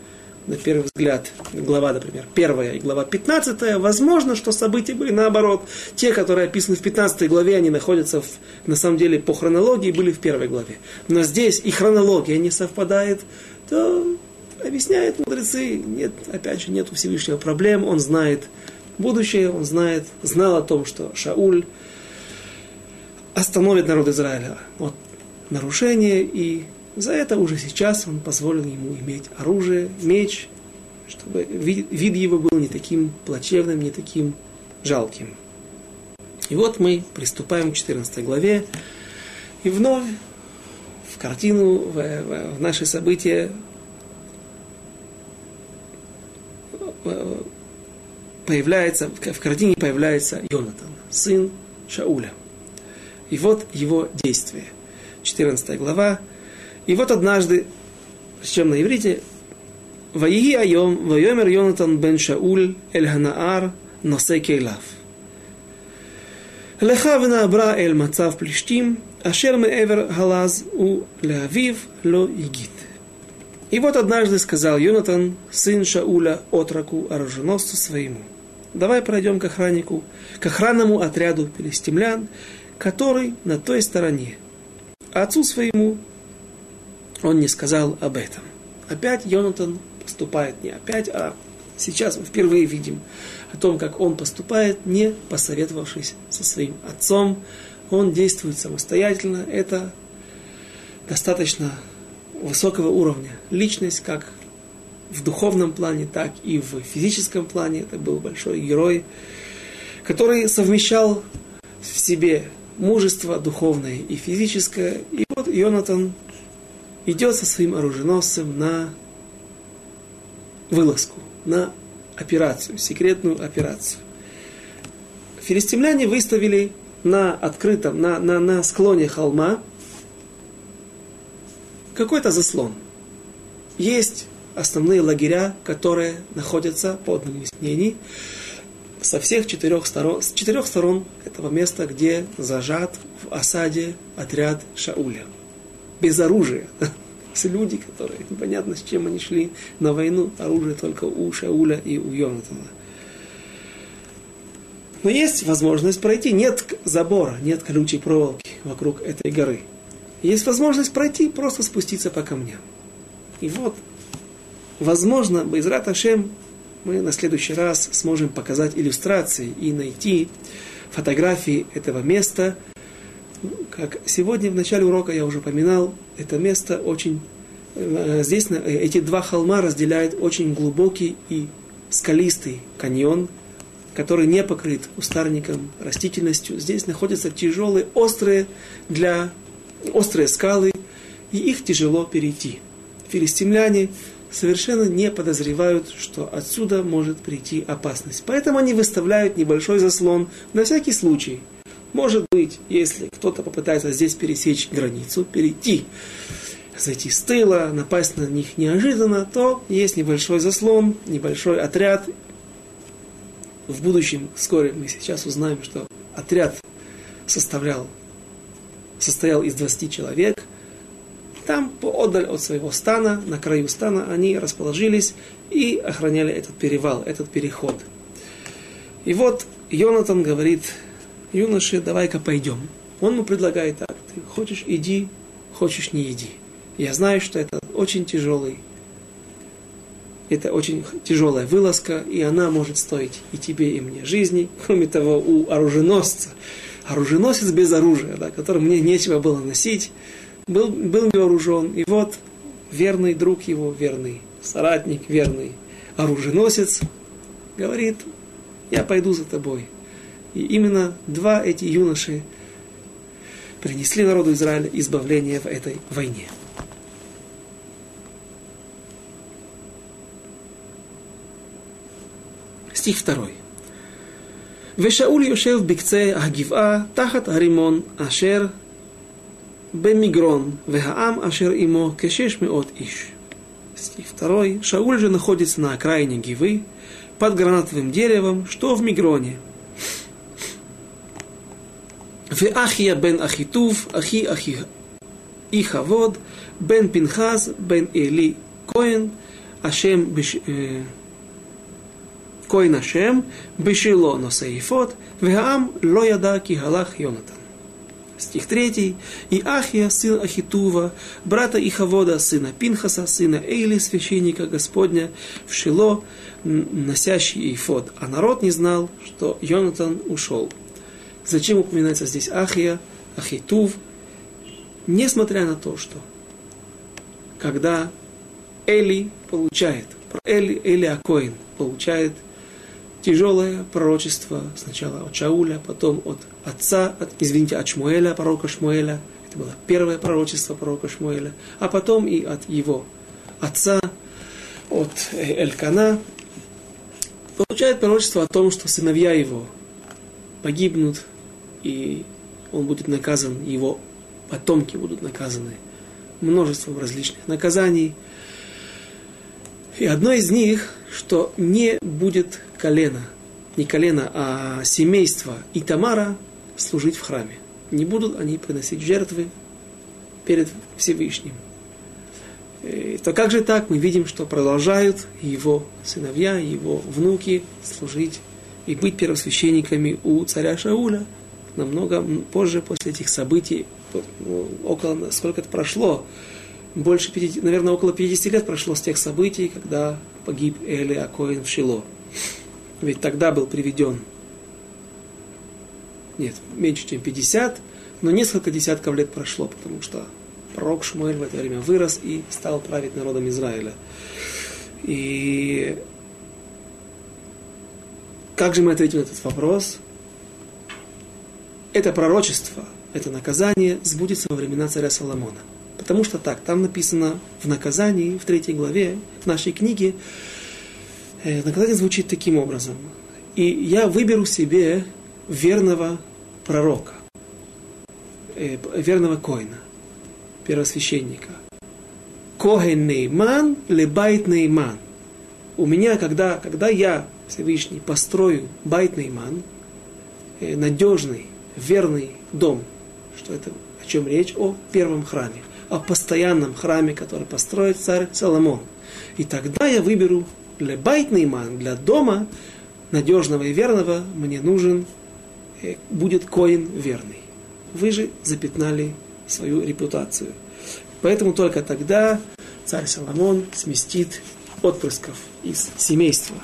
на первый взгляд, глава, например, первая и глава пятнадцатая, возможно, что события были наоборот. Те, которые описаны в пятнадцатой главе, они находятся в, на самом деле по хронологии, были в первой главе. Но здесь и хронология не совпадает, то объясняют мудрецы, нет, опять же, нет у Всевышнего проблем, он знает будущее, он знает, знал о том, что Шауль остановит народ Израиля от нарушения и за это уже сейчас он позволил ему иметь оружие, меч, чтобы вид, вид его был не таким плачевным, не таким жалким. И вот мы приступаем к 14 главе, и вновь картину, в, в, в наши события, появляется, в картине появляется Йонатан, сын Шауля. И вот его действие. 14 глава. И вот однажды, с чем на иврите, «Ваии айом, вайомер Йонатан бен Шауль, эль ханаар, носе кейлав». Леха вна бра эль мацав плештим, Ашер Эвер Халаз у Леавив Ло Игит. И вот однажды сказал Йонатан, сын Шауля, отроку, оруженосцу своему, давай пройдем к охраннику, к охранному отряду пилистимлян, который на той стороне. А отцу своему он не сказал об этом. Опять Йонатан поступает не опять, а сейчас мы впервые видим о том, как он поступает, не посоветовавшись со своим отцом, он действует самостоятельно. Это достаточно высокого уровня. Личность, как в духовном плане, так и в физическом плане. Это был большой герой, который совмещал в себе мужество духовное и физическое. И вот Йонатан идет со своим оруженосцем на вылазку, на операцию, секретную операцию. Филистимляне выставили на открытом, на, на, на склоне холма какой-то заслон. Есть основные лагеря, которые находятся, по одному из мнений, со всех четырех сторон, с четырех сторон этого места, где зажат в осаде отряд Шауля без оружия. С люди, которые непонятно с чем они шли на войну, оружие только у Шауля и у Йонатана. Но есть возможность пройти. Нет забора, нет колючей проволоки вокруг этой горы. Есть возможность пройти, просто спуститься по камням. И вот, возможно, Байзрат Ашем мы на следующий раз сможем показать иллюстрации и найти фотографии этого места – как сегодня в начале урока я уже упоминал, это место очень... Э, здесь эти два холма разделяют очень глубокий и скалистый каньон, который не покрыт кустарником, растительностью. Здесь находятся тяжелые, острые для острые скалы, и их тяжело перейти. Филистимляне совершенно не подозревают, что отсюда может прийти опасность. Поэтому они выставляют небольшой заслон на всякий случай – может быть, если кто-то попытается здесь пересечь границу, перейти, зайти с тыла, напасть на них неожиданно, то есть небольшой заслон, небольшой отряд, в будущем, вскоре мы сейчас узнаем, что отряд составлял, состоял из 20 человек. Там, поодаль от своего стана, на краю стана, они расположились и охраняли этот перевал, этот переход. И вот Йонатан говорит, юноше, давай-ка пойдем. Он ему предлагает так, ты хочешь иди, хочешь не иди. Я знаю, что это очень тяжелый, это очень тяжелая вылазка, и она может стоить и тебе, и мне жизни. Кроме того, у оруженосца, оруженосец без оружия, да, которому мне нечего было носить, был, был вооружен. И вот верный друг его, верный соратник, верный оруженосец, говорит, я пойду за тобой. И именно два эти юноши принесли народу Израиля избавление в этой войне. Стих второй. ושאול יושב בקצה הגבעה תחת הרימון אשר במגרון, והעם אשר עמו כשש מאות איש. Стих второй. Шауль же находится на окраине Гивы, под гранатовым деревом, что в Мигроне. ואחיה בן אחיטוב, אחי אחי איכבוד, בן פנחס, בן אלי כהן, השם בש... Коин Ашем, Бешило Носаифот, Вегаам Лояда Кигалах Йонатан. Стих 3. «И Ахия, сын Ахитува, брата Ихавода, сына Пинхаса, сына Эйли, священника Господня, в Шило, носящий Ифот. А народ не знал, что Йонатан ушел». Зачем упоминается здесь Ахия, Ахитув? Несмотря на то, что когда Эли получает, Эли, Эли Акоин получает – тяжелое пророчество сначала от Шауля, потом от отца, от, извините, от Шмуэля, пророка Шмуэля. Это было первое пророчество пророка Шмуэля. А потом и от его отца, от Элькана. Получает пророчество о том, что сыновья его погибнут, и он будет наказан, его потомки будут наказаны множеством различных наказаний. И одно из них, что не будет колена, не колено, а семейство Итамара служить в храме. Не будут они приносить жертвы перед Всевышним. И то как же так? Мы видим, что продолжают его сыновья, его внуки служить и быть первосвященниками у царя Шауля. Намного позже, после этих событий, ну, около, сколько это прошло, больше 50, наверное, около 50 лет прошло с тех событий, когда погиб Эли Акоин в Шило. Ведь тогда был приведен, нет, меньше, чем 50, но несколько десятков лет прошло, потому что пророк Шмуэль в это время вырос и стал править народом Израиля. И как же мы ответим на этот вопрос? Это пророчество, это наказание сбудется во времена царя Соломона. Потому что так, там написано в наказании, в третьей главе нашей книги, наказание звучит таким образом. И я выберу себе верного пророка, э, верного коина, первосвященника. כהן נאמן, לבית נאמן. У меня, когда, когда я, Всевышний, построю בית נאמן, э, надежный, верный дом, что это, о чем речь? О первом храме, о постоянном храме, который построит царь Соломон. И тогда я выберу для בית נאמן, для дома надежного и верного, мне нужен, э, будет коин верный. Вы же запятнали свою репутацию. Поэтому только тогда царь Соломон сместит отпрысков из семейства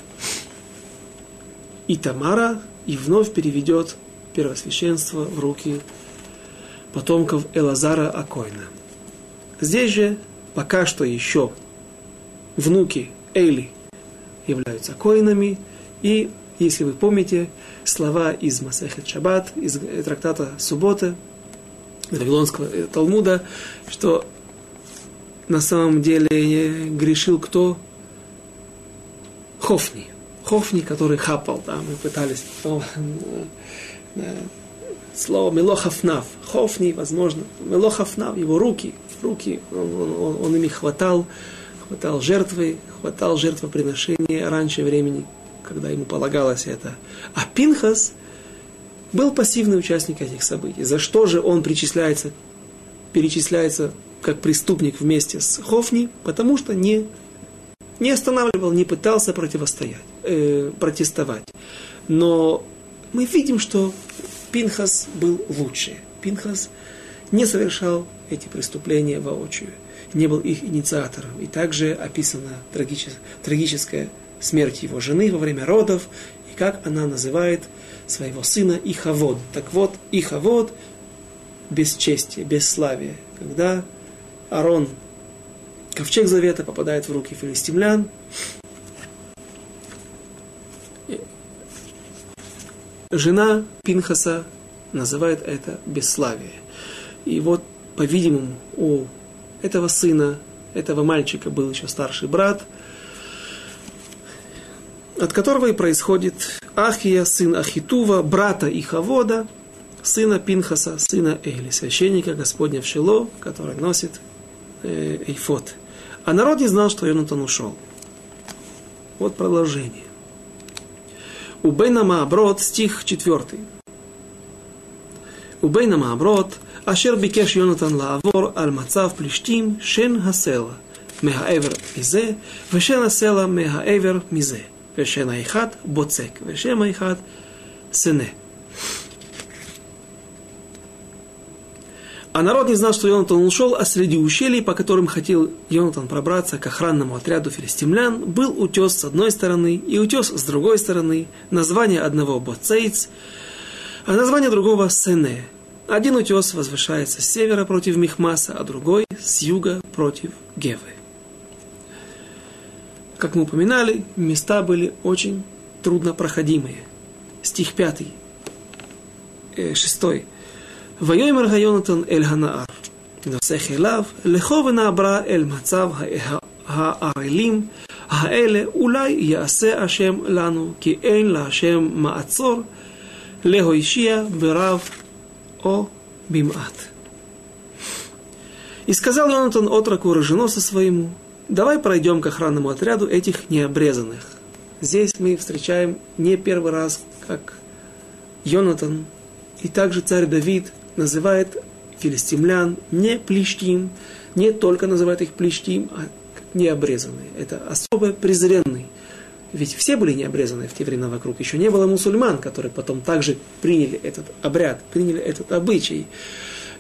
и Тамара и вновь переведет первосвященство в руки потомков Элазара Акоина. Здесь же пока что еще внуки Эйли являются коинами. И, если вы помните, слова из Масехет Шаббат, из трактата Суббота, Вавилонского Талмуда, что на самом деле грешил кто? Хофни. Хофни, который хапал, да, мы пытались. О, слово Мелохафнав. Хофни, возможно, Мелохафнав, его руки, руки, он, он, он ими хватал, хватал жертвы, хватал жертвоприношения раньше времени когда ему полагалось это. А Пинхас был пассивный участник этих событий. За что же он причисляется, перечисляется как преступник вместе с Хофни? Потому что не, не останавливал, не пытался противостоять, э, протестовать. Но мы видим, что Пинхас был лучше. Пинхас не совершал эти преступления воочию, не был их инициатором. И также описана трагическая смерть его жены во время родов, и как она называет своего сына Ихавод. Так вот, Ихавод – бесчестие, бесславие. Когда Арон, ковчег завета, попадает в руки филистимлян, жена Пинхаса называет это бесславие. И вот, по-видимому, у этого сына, этого мальчика был еще старший брат, от которого и происходит Ахия, сын Ахитува, брата Ихавода, сына Пинхаса, сына Эли, священника Господня в Шило, который носит э, эйфот. А народ не знал, что Йонатан ушел. Вот продолжение. У Бейна Мааброд, стих 4. У Бейна Мааброд, אשר ביקש יונתן לעבור על מצב פלישתים שן הסלע מהעבר מזה, ושן הסלע מהעבר מזה, ושן האחד בוצק, ושם האחד сыне. А народ не знал, что Йонатан ушел, а среди ущелий, по которым хотел Йонатан пробраться к охранному отряду филистимлян, был утес с одной стороны и утес с другой стороны, название одного Боцейц, а название другого Сене. Один утес возвышается с севера против Михмаса, а другой с юга против Гевы. Как мы упоминали, места были очень труднопроходимые. Стих 5, 6. ויאמר היונתן אל הנער, נוסך אליו, לכו ונעברה אל מצב הערלים האלה, אולי יעשה השם לנו, כי אין להשם מעצור, להושיע ברב о бимат. И сказал Йонатан отроку роженоса своему, давай пройдем к охранному отряду этих необрезанных. Здесь мы встречаем не первый раз, как Йонатан и также царь Давид называет филистимлян не плештим, не только называет их плештим, а необрезанные. Это особо презренный ведь все были не обрезаны в те времена вокруг. Еще не было мусульман, которые потом также приняли этот обряд, приняли этот обычай.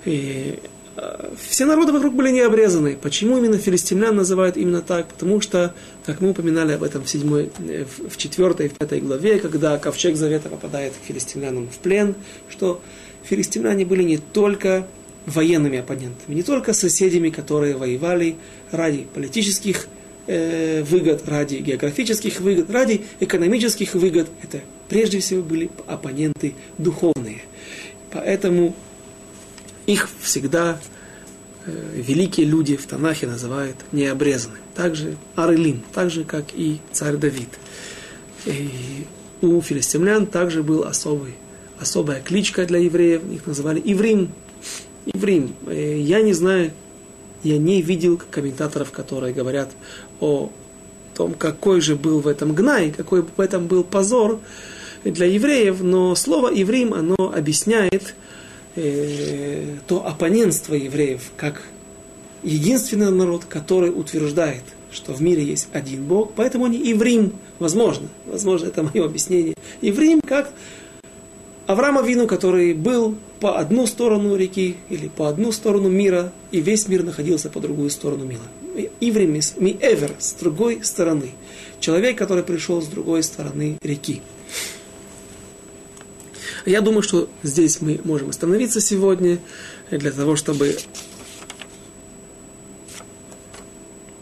И а, все народы вокруг были не обрезаны. Почему именно филистимлян называют именно так? Потому что, как мы упоминали об этом в, седьмой, э, в четвертой, в пятой главе, когда ковчег завета попадает к филистимлянам в плен, что филистимляне были не только военными оппонентами, не только соседями, которые воевали ради политических э, выгод, ради географических выгод, ради экономических выгод. Это прежде всего были оппоненты духовные. Поэтому их всегда э, великие люди в Танахе называют необрезанным. Также Арелим, так же, как и царь Давид. И у филистимлян также был особый, особая кличка для евреев, их называли Иврим. Иврим. Э, я не знаю, я не видел комментаторов, которые говорят о том, какой же был в этом гнай, какой в этом был позор для евреев, но слово «еврим» оно объясняет э, то оппонентство евреев, как единственный народ, который утверждает, что в мире есть один Бог, поэтому они еврим, возможно, возможно, это мое объяснение. Еврим как Авраама Вину, который был по одну сторону реки или по одну сторону мира, и весь мир находился по другую сторону мира. Ивремис, ми эвер, с другой стороны. Человек, который пришел с другой стороны реки. Я думаю, что здесь мы можем остановиться сегодня для того, чтобы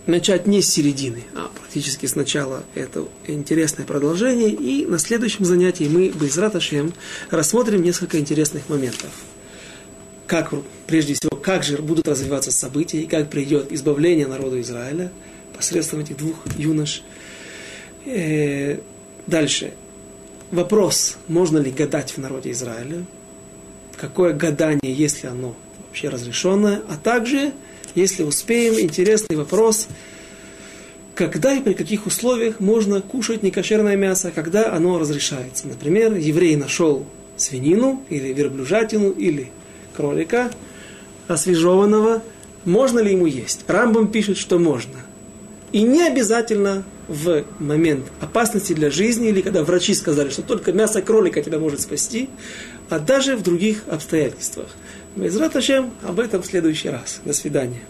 начать не с середины, а практически сначала это интересное продолжение. И на следующем занятии мы, без раташем, рассмотрим несколько интересных моментов. Как, прежде всего, как же будут развиваться события и как придет избавление народу Израиля посредством этих двух юнош. Э, дальше. Вопрос, можно ли гадать в народе Израиля? Какое гадание, если оно вообще разрешенное? А также если успеем, интересный вопрос, когда и при каких условиях можно кушать некошерное мясо, когда оно разрешается. Например, еврей нашел свинину или верблюжатину или кролика освежеванного, можно ли ему есть? Рамбам пишет, что можно. И не обязательно в момент опасности для жизни, или когда врачи сказали, что только мясо кролика тебя может спасти, а даже в других обстоятельствах. Безрат об этом в следующий раз. До свидания.